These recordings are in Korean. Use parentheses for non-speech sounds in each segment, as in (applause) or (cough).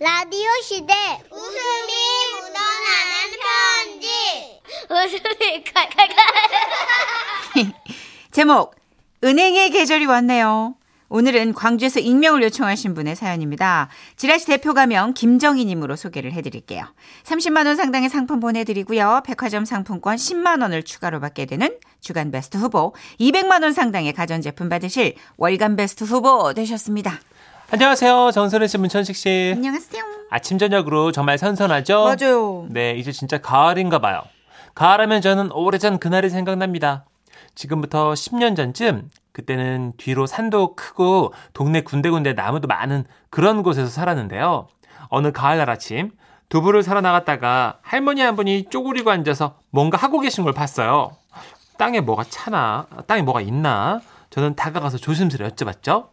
라디오 시대 웃음이 묻어나는 편지 웃음이 칼칼칼 (laughs) 제목 은행의 계절이 왔네요. 오늘은 광주에서 익명을 요청하신 분의 사연입니다. 지라시 대표 가명 김정희님으로 소개를 해드릴게요. 30만 원 상당의 상품 보내드리고요. 백화점 상품권 10만 원을 추가로 받게 되는 주간 베스트 후보, 200만 원 상당의 가전제품 받으실 월간 베스트 후보 되셨습니다. 안녕하세요. 정선혜 씨, 문천식 씨. 안녕하세요. 아침 저녁으로 정말 선선하죠? 맞아요. 네, 이제 진짜 가을인가 봐요. 가을하면 저는 오래전 그날이 생각납니다. 지금부터 10년 전쯤 그때는 뒤로 산도 크고 동네 군데군데 나무도 많은 그런 곳에서 살았는데요. 어느 가을날 아침 두부를 사러 나갔다가 할머니 한 분이 쪼그리고 앉아서 뭔가 하고 계신 걸 봤어요. 땅에 뭐가 차나, 땅에 뭐가 있나? 저는 다가가서 조심스레 여쭤봤죠.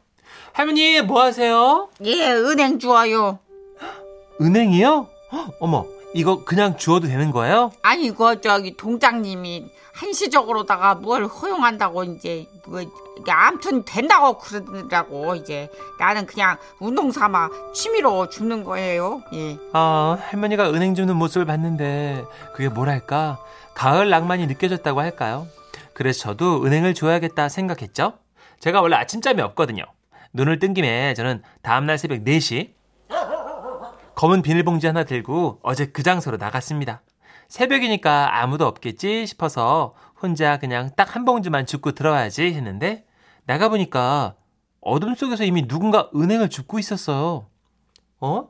할머니 뭐 하세요? 예, 은행 주어요. 은행이요? 헉, 어머, 이거 그냥 주워도 되는 거예요? 아니, 그, 저기, 동장님이 한시적으로다가 뭘 허용한다고, 이제, 뭐, 아무튼 된다고 그러더라고, 이제. 나는 그냥 운동 삼아 취미로 줍는 거예요, 예. 아, 할머니가 은행 주는 모습을 봤는데 그게 뭐랄까 가을 낭만이 느껴졌다고 할까요? 그래서 저도 은행을 줘야겠다 생각했죠. 제가 원래 아침잠이 없거든요. 눈을 뜬 김에 저는 다음날 새벽 4시 검은 비닐봉지 하나 들고 어제 그 장소로 나갔습니다. 새벽이니까 아무도 없겠지 싶어서 혼자 그냥 딱 한 봉지만 줍고 들어와야지 했는데 나가보니까 어둠 속에서 이미 누군가 은행을 줍고 있었어요. 어?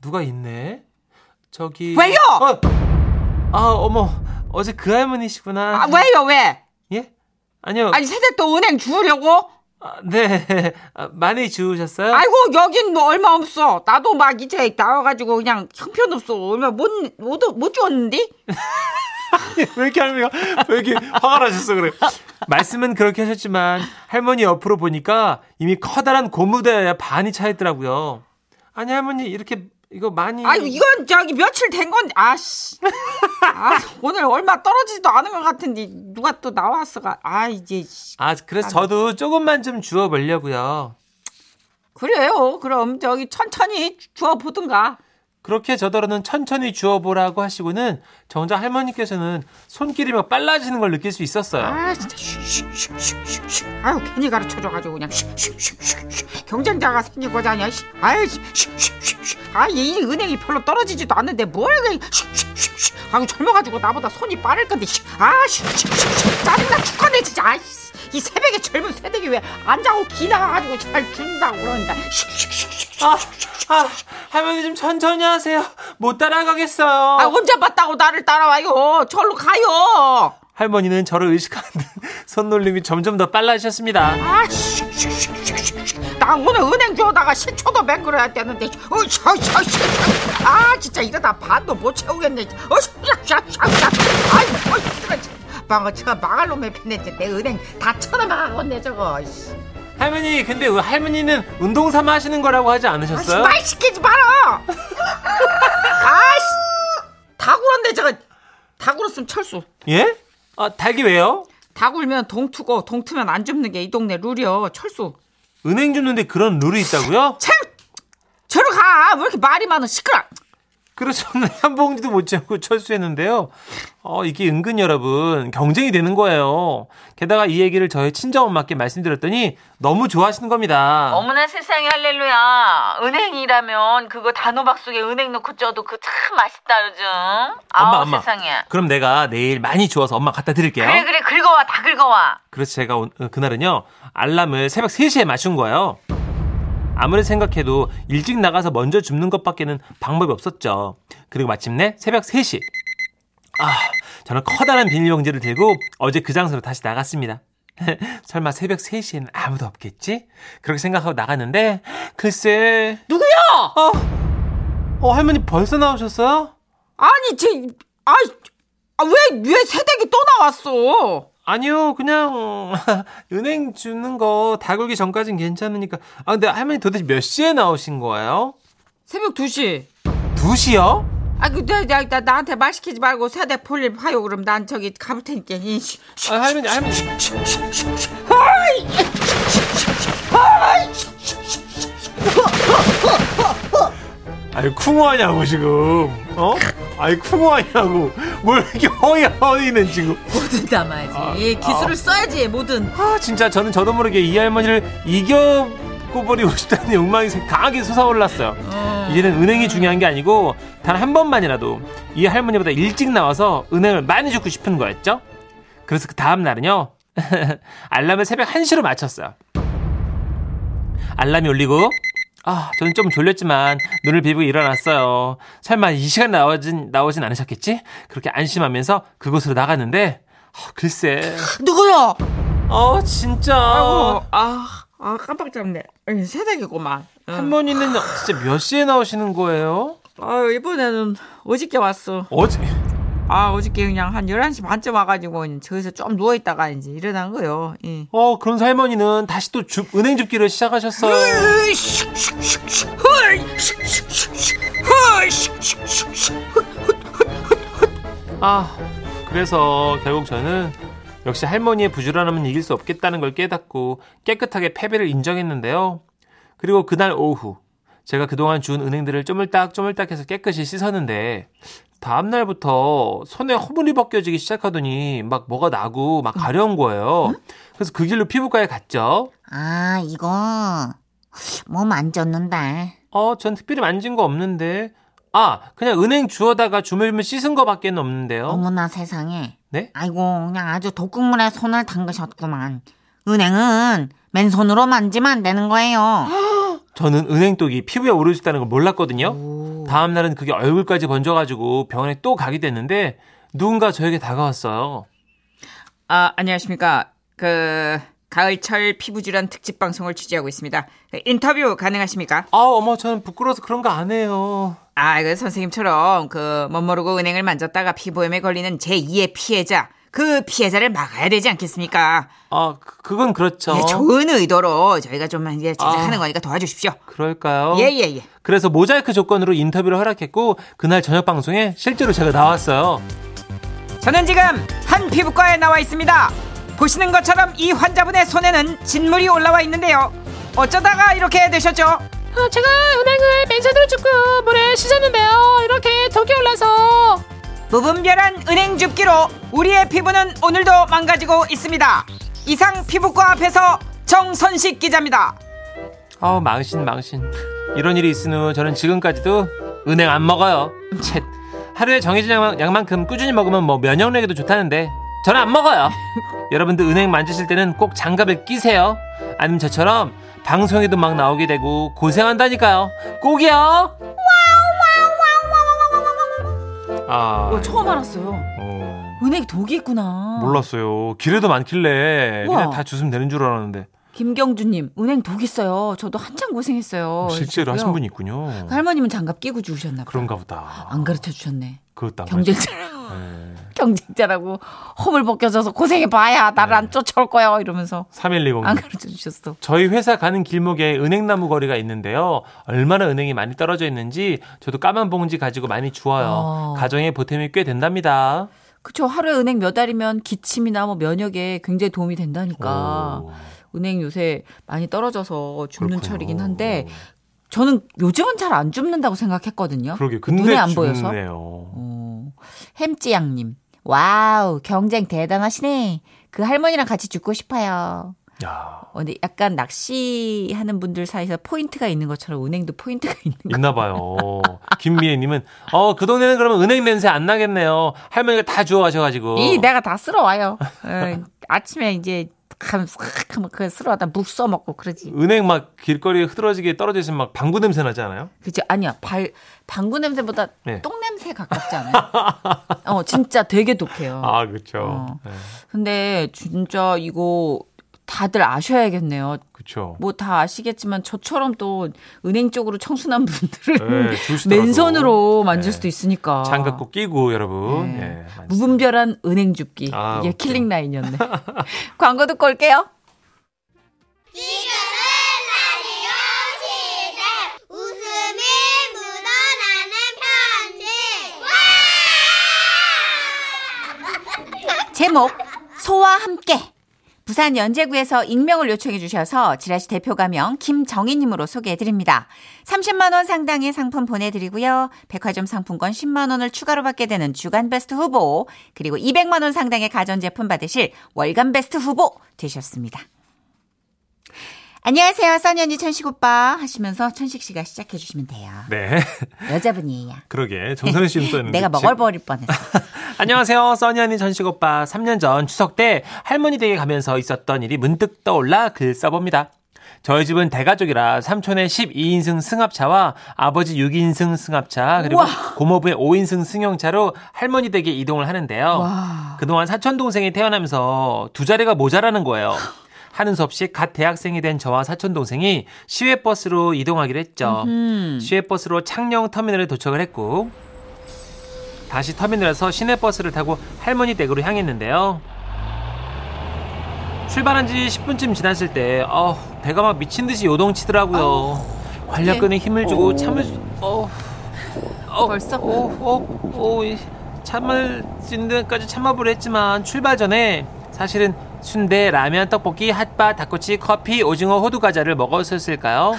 누가 있네? 저기. 왜요? 어! 아, 어머. 어제 그 할머니시구나. 아, 왜요, 왜? 예? 아니요. 아니, 세대또 은행 주려고? 아, 네. 아, 많이 주우셨어요? 아이고, 여긴 뭐 얼마 없어. 나도 막 이제 나와가지고 그냥 형편없어. 얼마 못, 못, 못 주었는데? (laughs) 왜 이렇게 할머니가 왜 이렇게 화가 나셨어 그래? 말씀은 그렇게 하셨지만 할머니 옆으로 보니까 이미 커다란 고무대에 반이 차 있더라고요. 아니 할머니 이렇게 이거 많이 아이고, 이건 저기 며칠 된 건데, 아씨. (laughs) 아, 오늘 얼마 떨어지지도 않은 것 같은데, 누가 또 나왔어가. 아, 이제. 씨. 아 그래서 저도 조금만 좀 주워 보려고요. 그래요. 그럼 저기 천천히 주워 보든가. 그렇게 저더러는 천천히 주워보라고 하시고는 정작 할머니께서는 손길이 막 빨라지는 걸 느낄 수 있었어요. 아, 진짜. 슉슉슉슉슉. 아유, 괜히 가르쳐줘가지고 그냥 슉슉슉슉. 경쟁자가 생기고자 하냐. 씨. 아유, 슉슉슉슉. 아, 이 은행이 별로 떨어지지도 않는데 뭘 그냥 슉슉슉슉. 아유, 젊어가지고 나보다 손이 빠를 건데. 슉. 아, 슉슉슉슉. 짜증나 죽겠네, 진짜. 아이씨. 이 새벽에 젊은 세대기 왜안 자고 기나가가지고 잘 준다고 그러니까 슉슉슉슉. 아, 아, 할머니 좀 천천히 하세요. 못 따라가겠어요. 아, 언제 봤다고 나를 따라와요? 절로 가요. 할머니는 저를 의식하는 듯 손놀림이 점점 더 빨라지셨습니다. 아, 슉슉슉슉슉. 나 오늘 은행 주워다가 실초도 맹그려야 되는데, 어, 셔, 셔, 셔. 아, 진짜 이러다 반도 못 채우겠네. 어, 샤, 샤, 샤, 샤. 아이, 어, 방어 제가 망할 놈의 편인데 내 은행 다 쳐다봐겠네 저거. 씨. 할머니, 근데 왜 할머니는 운동 삼아 하시는 거라고 하지 않으셨어요? 말 시키지 마라. 아씨, 다 굴었네 저거. 다 굴었으면 철수. 예? 아, 닭이 왜요? 다 굴면 동투고 동투면 안 줍는 게 이 동네 룰이요. 철수. 은행 줍는데 그런 룰이 있다고요? 참, 저리 가. 왜 이렇게 말이 많아 시끄러. 그래서 저는 (laughs) 한 봉지도 못 채우고 철수했는데요. 어, 이게 은근 여러분 경쟁이 되는 거예요. 게다가 이 얘기를 저희 친정엄마께 말씀드렸더니 너무 좋아하시는 겁니다. 어머나 세상에 할렐루야. 은행이라면 그거 단호박 속에 은행 넣고 쪄도 그거 참 맛있다 요즘. 아우 엄마, 엄마. 세상에. 그럼 내가 내일 많이 주워서 엄마 갖다 드릴게요. 그래 그래 긁어와 다 긁어와. 그래서 제가 오- 어, 그날은요 알람을 새벽 3시에 맞춘 거예요. 아무리 생각해도 일찍 나가서 먼저 줍는 것밖에는 방법이 없었죠. 그리고 마침내 새벽 3시. 아, 저는 커다란 비닐봉지를 들고 어제 그 장소로 다시 나갔습니다. (laughs) 설마 새벽 3시에는 아무도 없겠지? 그렇게 생각하고 나갔는데 글쎄 누구야? 어, 어 할머니 벌써 나오셨어요? 아니 제, 아, 아, 왜, 왜 새댁이 또 나왔어? 아니요, 그냥 (laughs) 은행 주는 거 다 굴기 전까진 괜찮으니까. 아 근데 할머니 도대체 몇 시에 나오신 거예요? 새벽 2시. 2시요? 아, 그, 나, 나, 나, 나한테 말 시키지 말고 세대 볼일 봐요. 그럼 난 저기 가볼 테니까. 아, 할머니, 할머니. 아 니 쿵어하냐고 지금 어? 아니 쿵어하냐고 뭘 이렇게 허이허이는 지금 뭐든 담아야지. 아, 기술을 아. 써야지 뭐든. 아 진짜 저는 저도 모르게 이 할머니를 이겨버리고 (laughs) 싶다는 욕망이 강하게 솟아올랐어요 이제는 은행이 중요한 게 아니고 단 한 번만이라도 이 할머니보다 일찍 나와서 은행을 많이 줍고 싶은 거였죠 그래서 그 다음 날은요 (laughs) 알람을 새벽 1시로 맞췄어요 알람이 울리고 아 저는 좀 졸렸지만 눈을 비비고 일어났어요 설마 이 시간 나오진 나오진 않으셨겠지 그렇게 안심하면서 그곳으로 나갔는데 아, 글쎄 누구요? 어 진짜 아이고, 아, 아 깜빡 잡네. 새댁이구만. 응. 할머니는 진짜 몇 시에 나오시는 거예요? 아 이번에는 어저께 왔어. 어제 아 어저께 그냥 한 11시 반쯤 와가지고 저기서 좀 누워있다가 이제 일어난 거요. 예. 어 그런 할머니는 다시 또 줍- 은행 줍기를 시작하셨어요. 아 그래서 결국 저는 역시 할머니의 부지런함은 이길 수 없겠다는 걸 깨닫고 깨끗하게 패배를 인정했는데요. 그리고 그날 오후 제가 그동안 준 은행들을 쪼물딱 쪼물딱 해서 깨끗이 씻었는데 다음 날부터 손에 허물이 벗겨지기 시작하더니 막 뭐가 나고 막 가려운 거예요. 그래서 그 길로 피부과에 갔죠. 아, 이거 몸 만졌는데. 어, 전 특별히 만진 거 없는데. 아, 그냥 은행 주워다가 주물주물 씻은 거밖에 없는데요. 어머나 세상에. 네? 아이고, 그냥 아주 독극물에 손을 담그셨구만. 은행은 맨손으로 만지면 안 되는 거예요. (laughs) 저는 은행독이 피부에 오르있다는 걸 몰랐거든요. 다음 날은 그게 얼굴까지 번져가지고 병원에 또 가게 됐는데 누군가 저에게 다가왔어요. 아 안녕하십니까. 그 가을철 피부질환 특집 방송을 취재하고 있습니다. 그 인터뷰 가능하십니까? 아, 어머, 저는 부끄러워서 그런 거 안 해요. 아, 그 선생님처럼 그 멋모르고 은행을 만졌다가 피부염에 걸리는 제2의 피해자. 그 피해자를 막아야 되지 않겠습니까? 아, 그- 그건 그렇죠. 예, 좋은 의도로 저희가 좀 이제 제작하는 아. 거니까 도와주십시오. 그럴까요? 예, 예, 예. 그래서 모자이크 조건으로 인터뷰를 허락했고 그날 저녁 방송에 실제로 제가 나왔어요. 저는 지금 한 피부과에 나와 있습니다. 보시는 것처럼 이 환자분의 손에는 진물이 올라와 있는데요. 어쩌다가 이렇게 되셨죠? 아, 제가 은행을 맨손으로 줍고 물에 씻었는데요. 이렇게 독이 올라서 무분별한 은행 줍기로 우리의 피부는 오늘도 망가지고 있습니다. 이상 피부과 앞에서 정선식 기자입니다. 아우 망신 망신. 이런 일이 있은 후 저는 지금까지도 은행 안 먹어요. 쳇. 하루에 정해진 양만, 양만큼 꾸준히 먹으면 뭐 면역력에도 좋다는데 저는 안 먹어요. (laughs) 여러분들 은행 만지실 때는 꼭 장갑을 끼세요. 아니면 저처럼 방송에도 막 나오게 되고 고생한다니까요. 꼭이요 아 어, 처음 알았어요. 어, 은행에 독이 있구나. 몰랐어요 길에도 많길래 그냥 우와. 다 주스면 되는 줄 알았는데 김경주님, 은행 독 있어요. 저도 한참 고생했어요. 실제로 하신. 분이 있군요 그 할머님은 장갑 끼고 주셨나 봐요. 그런가 보다 안 가르쳐 주셨네. 경쟁자라고 맞아. 네. 경쟁자라고 허물 벗겨져서 고생해 봐야 나를 안 쫓아올 거야 이러면서 3120. 안 가르쳐 주셨어. 저희 회사 가는 길목에 은행나무 거리가 있는데요. 얼마나 은행이 많이 떨어져 있는지 저도 까만 봉지 가지고 많이 주워요. 어. 가정에 보탬이 꽤 된답니다. 그쵸 하루에 은행 몇 알이면 기침이나 뭐 면역에 굉장히 도움이 된다니까. 오, 은행 요새 많이 떨어져서 줍는 그렇군요. 철이긴 한데 저는 요즘은 잘 안 줍는다고 생각했거든요. 그러게 근데 눈에 안 보여서. 어, 햄찌양님. wow, 경쟁 대단하시네. 그 할머니랑 같이 죽고 싶어요. 야, 어, 근데 약간 낚시하는 분들 사이에서 포인트가 있는 것처럼 은행도 포인트가 있는 거. 있나 봐요. 김미애님은 어 그 동네는 그러면 은행 냄새 안 나겠네요. 할머니가 다 주워 가셔가지고. 이 내가 다 쓸어 와요. 어, 아침에 이제 가면 싹 하면 그 쓸어다 묵 쒀먹고 그러지. 은행 막 길거리에 흐드러지게 있으면 막 방구 냄새 나지 않아요? 그죠? 아니야. 발, 방구 냄새보다 네. 똥 냄새 가깝지 않아요? 어, 진짜 되게 독해요. 아 그렇죠. 어. 네, 근데 진짜 이거 다들 아셔야겠네요. 그렇죠. 뭐 다 아시겠지만 저처럼 또 은행 쪽으로 청순한 분들은 네. 맨손으로 만질 네. 수도 있으니까. 장갑 꼭 끼고 여러분. 네. 예, 많습니다. 무분별한 은행 줍기. 아, 이게. killing line이었네. (laughs) 광고 듣고 올게요. 라디오 시대 웃음이 묻어나는 편지 제목 소와 함께 부산 연제구에서 익명을 요청해 주셔서 지라시 대표 가명 김정희님으로 소개해 드립니다. 30만 원 상당의 상품 보내드리고요. 백화점 상품권 10만 원을 추가로 받게 되는 주간 베스트 후보 그리고 200만 원 상당의 가전제품 받으실 월간 베스트 후보 되셨습니다. 안녕하세요, 써니언니 천식 오빠 하시면서 천식 씨가 시작해 주시면 돼요. 네. 여자분이에요. 그러게. 정선우 씨 써있는데. 내가 먹어버릴 뻔했어. (laughs) 안녕하세요. 써니 언니 전식 오빠. 3년 전 추석 때 할머니 댁에 가면서 있었던 일이 문득 떠올라 글 써봅니다. 저희 집은 대가족이라 삼촌의 12인승 승합차와 아버지 6인승 승합차 그리고 고모부의 5인승 승용차로 할머니 댁에 이동을 하는데요. 그동안 사촌 동생이 태어나면서 두 자리가 모자라는 거예요. 하는 수 없이 갓 대학생이 된 저와 사촌 동생이 시외 버스로 이동하기로 했죠. 시외 버스로 창녕 터미널에 도착을 했고 다시 터미널에서 시내 버스를 타고 할머니 댁으로 향했는데요. 출발한 지 10분쯤 지났을 때, 어, 배가 막 미친 듯이 요동치더라고요. 관략근에 힘을 주고 참을 수, 어, 어 벌써? 어, 어, 어, 이, 참을 수 있는 데까지 참아보려 했지만, 출발 전에 사실은 순대, 라면, 떡볶이, 핫바, 닭꼬치, 커피, 오징어, 호두 과자를 먹었었을까요?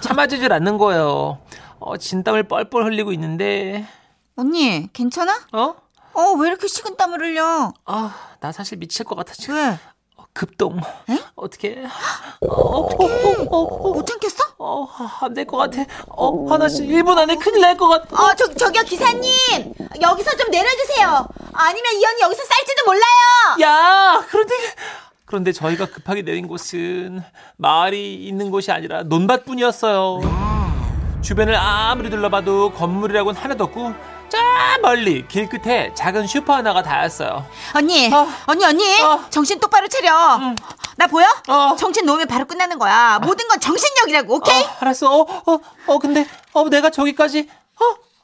참아지질 않는 거예요. 어, 진땀을 뻘뻘 흘리고 있는데, 언니, 괜찮아? 어? 어, 왜 이렇게 식은 땀을 흘려? 아, 나 사실 미칠 것 같아 지금. 왜? 어, 급동. 어떻게? 어, 어떻게? 어, 어, 못 참겠어? 어, 안 될 것 같아. 어, 하나 씨 1분 안에 큰일 날 것 같아. 어, 저, 저기요, 기사님! 여기서 좀 내려주세요. 아니면 이 언니 여기서 쌀지도 몰라요! 야, 그런데 그런데 저희가 급하게 내린 곳은 마을이 있는 곳이 아니라 논밭뿐이었어요. 주변을 아무리 둘러봐도 건물이라고는 하나도 없고 저 멀리 길 끝에 작은 슈퍼 하나가 닿았어요. 언니, 어. 언니, 언니! 어. 정신 똑바로 차려. 나 보여? 어. 정신 놓으면 바로 끝나는 거야. 모든 건 정신력이라고, 오케이? 어, 알았어. 어, 어, 어, 근데, 어, 내가 저기까지,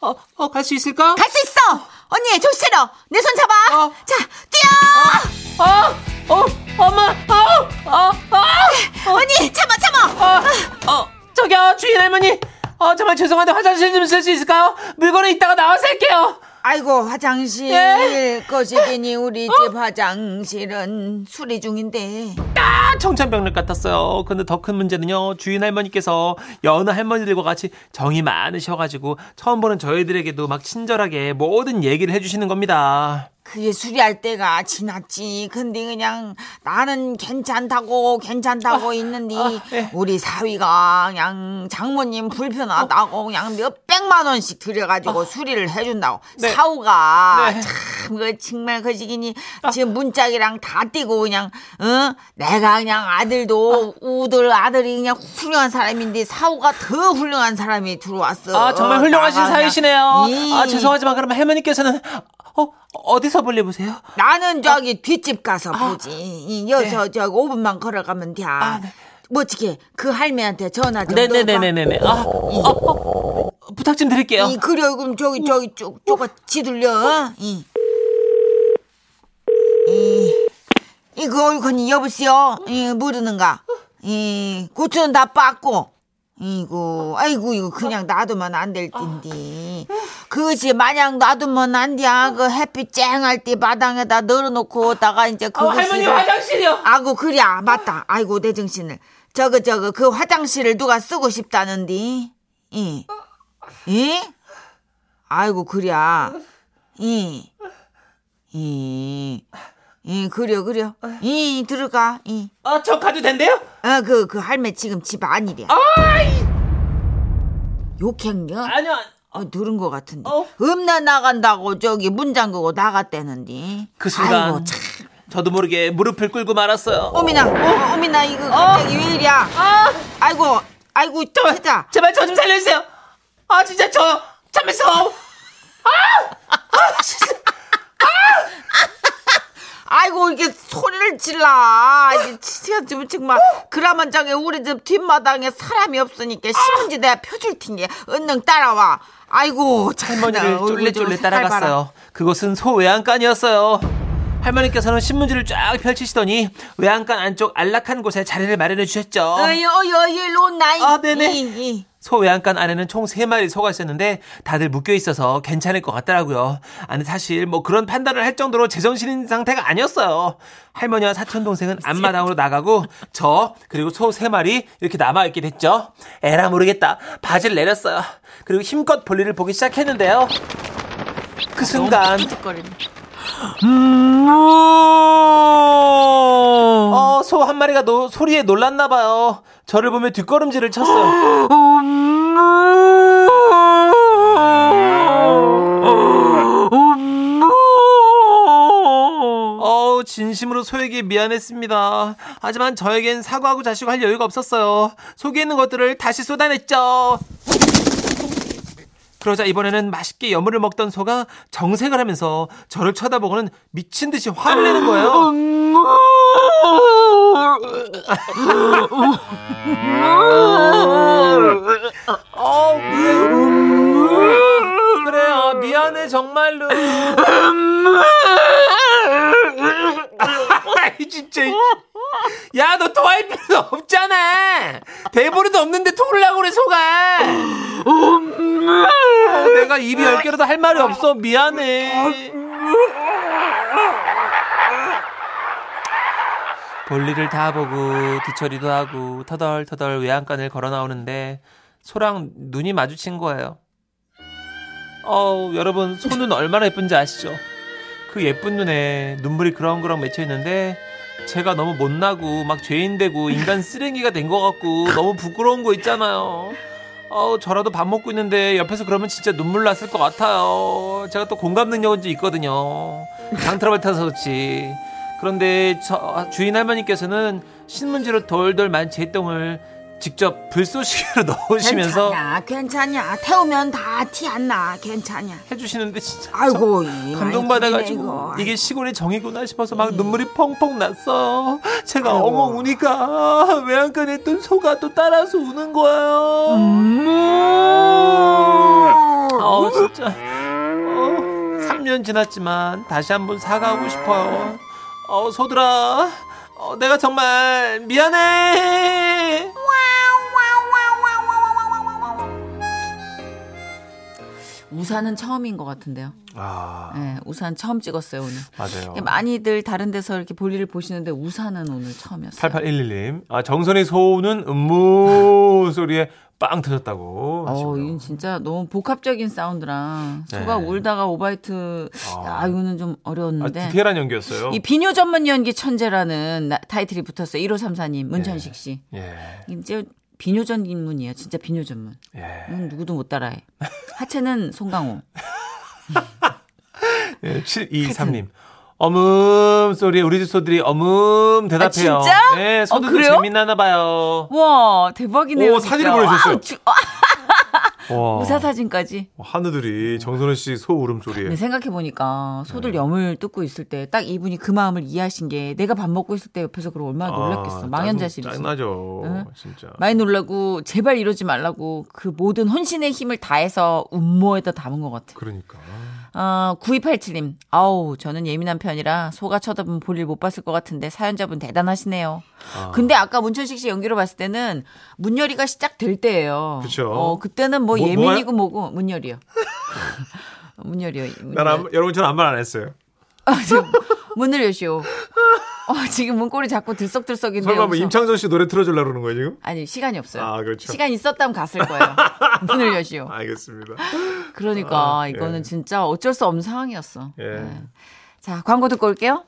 어, 어, 어, 갈 수 있을까? 갈 수 있어! 언니, 정신 차려! 내 손 잡아! 어. 자, 뛰어! 어, 어, 엄마, 어, 어, 어, 언니, 참아, 참아! 어, 어, 저기요, 주인 할머니. 어, 정말 죄송한데 화장실 좀 쓸 수 있을까요? 물건을 이따가 나와서 할게요. 아이고 화장실 예? 거시기니 우리 집 화장실은 수리 중인데 아, 청천벽력 같았어요. 근데 더 큰 문제는요, 주인 할머니께서 여느 할머니들과 같이 정이 많으셔가지고 처음 보는 저희들에게도 막 친절하게 모든 얘기를 해주시는 겁니다. 그게 수리할 때가 지났지. 근데 그냥 나는 괜찮다고 괜찮다고 있는데 예. 우리 사위가 그냥 장모님 불편하다고 그냥 몇 백만 원씩 들여가지고 수리를 해준다고. 네. 사우가 네. 참그 정말 그 시기니 지금 문짝이랑 다 띄고 그냥 어? 내가 그냥 아들도 우들 아들이 그냥 훌륭한 사람인데 사우가 더 훌륭한 사람이 들어왔어. 아, 정말 훌륭하신 그냥. 사이시네요. 이- 아, 죄송하지만 그러면 할머니께서는, 어, 어디서 볼일 보세요? 나는 저기 뒷집 가서 보지. 이 여기서 네. 저기 5분만 걸어가면 돼. 아, 네. 뭐 어떻게 그 할매한테 전화 좀. 네네네네네. 아, 어, 어, 부탁 좀 드릴게요. 이 그래 그럼 저기 저기 쭉 쪼가 지들려. 어? 이. 이 이거 이거 여보세요. 이 모르는가? 이 고추는 다 빻고. 이고 아이고 이거 그냥 놔두면 안 될 텐데 그것이 마냥 놔두면 안 돼. 그 햇빛 쨍할 때 마당에다 널어놓고 오다가 이제 어, 그것을 할머니 화장실이요. 아고 그래. 맞다. 아이고 내 정신을. 저거 저거 그 화장실을 누가 쓰고 싶다는데 이. 이? 아이고 그래. 이. 이, 이, 그려, 그려. 이, 들어가, 이. 아, 저 가도 된대요? 어, 그, 그 할매 지금 집 안이래. 욕했냐? 아니요. 어, 들은 것 같은데. 어. 읍내 나간다고 저기 문 잠그고 나갔대는데. 그 순간, 아이고, 참. 저도 모르게 무릎을 꿇고 말았어요. 어미나, 어, 어 미나, 이거 갑자기 왜 이랴? 아이고, 아이고, 진짜. 제발 저 좀 살려주세요. 아, 진짜 저, 참면서. 아 이고 이게 소리를 이게 진짜 좀 정말 저기 우리 집 뒷마당에 사람이 없으니까 신문지 내가 펴줄 테니 은능 따라와 아이고 할머니를 쫄래쫄래. 따라갔어요. 그곳은 소 외양간이었어요. 할머니께서는 신문지를 쫙 펼치시더니 외양간 안쪽 안락한 곳에 자리를 마련해 주셨죠. 어이 어이 어이 일로 온나 이, 아, 네네. 이, 이. 소 외양간 안에는 총 3마리 소가 있었는데 다들 묶여 있어서 괜찮을 것 같더라고요. 아니 사실 뭐 그런 판단을 할 정도로 제정신인 상태가 아니었어요. 할머니와 사촌 동생은 앞마당으로 나가고 저 그리고 소 3마리 이렇게 남아 있게 됐죠. 에라 모르겠다. 바지를 내렸어요. 그리고 힘껏 볼일을 보기 시작했는데요. 그 순간 어, 소 한 마리가 노, 소리에 놀랐나 봐요. 저를 보며 뒷걸음질을 쳤어요. 어우, 진심으로 소에게 미안했습니다. 하지만 저에겐 사과하고 자시고 할 여유가 없었어요. 속에 있는 것들을 다시 쏟아냈죠. 그러자 이번에는 맛있게 여물을 먹던 소가 정색을 하면서 저를 쳐다보고는 미친 듯이 화를 내는 거예요. (laughs) 어, 왜? 그래요. 미안해, 정말로. 아이, 진짜. 야, 너 토할 필요 없잖아. 배부리도 없는데 토하려고 그래, 소가. 어, 내가 입이 열 개라도 할 말이 없어. 미안해. 볼일을 다 보고 뒤처리도 하고 터덜터덜 외양간을 걸어 나오는데 소랑 눈이 마주친 거예요. 어우, 여러분, 소는 얼마나 예쁜지 아시죠? 그 예쁜 눈에 눈물이 그렁그렁 맺혀 있는데 제가 너무 못나고 막 죄인 되고 인간 쓰레기가 된 것 같고 너무 부끄러운 거 있잖아요. 어우, 저라도 밥 먹고 있는데 옆에서 그러면 진짜 눈물 났을 것 같아요. 제가 또 공감 능력은 좀 있거든요. 장트러블 타서 그렇지. 그런데 저 주인 할머니께서는 신문지로 돌돌 만제 똥을 직접 불쏘시개로 (laughs) 넣으시면서 괜찮냐 괜찮냐 태우면 다 티 안 나 괜찮냐 해주시는데 진짜 아이고 이 감동받아가지고. 이게 시골의 정이구나 싶어서 막 눈물이 펑펑 났어. 제가 엉엉 우니까 외양간에 있던 소가 또 따라서 우는 거예요. 어 진짜. 어, 3년 지났지만 다시 한번 사과하고 싶어요. 어 소들아, 어, 내가 정말 미안해. 우산은 처음인 것 같은데요. 아 네, 우산 처음 찍었어요 오늘. 맞아요. 많이들 다른 데서 이렇게 볼일을 보시는데 우산은 오늘 처음이었어요. 8811님, 아 정선의 소는 음무 (laughs) 소리에 빵 터졌다고. 어. 이건 진짜 너무 복합적인 사운드랑 소가 네. 울다가 오바이트 아. 아, 이거는 좀 아, 어려웠는데 디테일한 연기였어요. 이 비뇨 전문 연기 천재라는 나- 타이틀이 붙었어요. 1534님 문천식 씨. 예, 이제 비뇨 전문이에요. 진짜 비뇨 전문. 예. 누구도 못 따라해. (laughs) 하체는 송강호. (laughs) 예 7223님. 어문 소리에 우리 집 소들이 어문 대답해요. 아, 진짜? 예, 소들도 어? 재미나나 봐요. 와 대박이네요. 오, 진짜. 사진을 보내주셨어요. 주- 아, 와. 우사 사진까지. 하늘들이 정선우 씨소 울음소리에. 근데 생각해 보니까 소들 네. 염을 뜯고 있을 때 딱 이분이 그 마음을 이해하신 게 내가 밥 먹고 있을 때 옆에서 그럼 얼마나 놀랐겠어. 망연자실이지. 짜증나죠. 응? 진짜. 많이 놀라고 제발 이러지 말라고 그 모든 혼신의 힘을 다해서 음모에다 담은 것 같아. 그러니까. 어, 9287님. 아우, 저는 예민한 편이라 소가 쳐다보면 볼일 못 봤을 것 같은데 사연자분 대단하시네요. 아. 근데 아까 문천식 씨 연기로 봤을 때는 문열이가 시작될 때예요. 그쵸. 어, 그때는 뭐, 뭐, 예민이고 뭐고 문열이요. (laughs) 문열이요. 문열. 난 아무- 여러분 저는 아무 말 안 했어요. 아, 지금 문을 여시오. 어, 지금 문고리 자꾸 들썩들썩인데. 설마 뭐. 임창정 씨 노래 틀어주려고 그러는 거예요 지금? 아니, 시간이 없어요. 아, 그렇죠. 시간이 있었다면 갔을 거예요. (laughs) 문을 여시오. 알겠습니다. 그러니까 아, 이거는 예. 진짜 어쩔 수 없는 상황이었어. 예. 네. 자, 광고 듣고 올게요.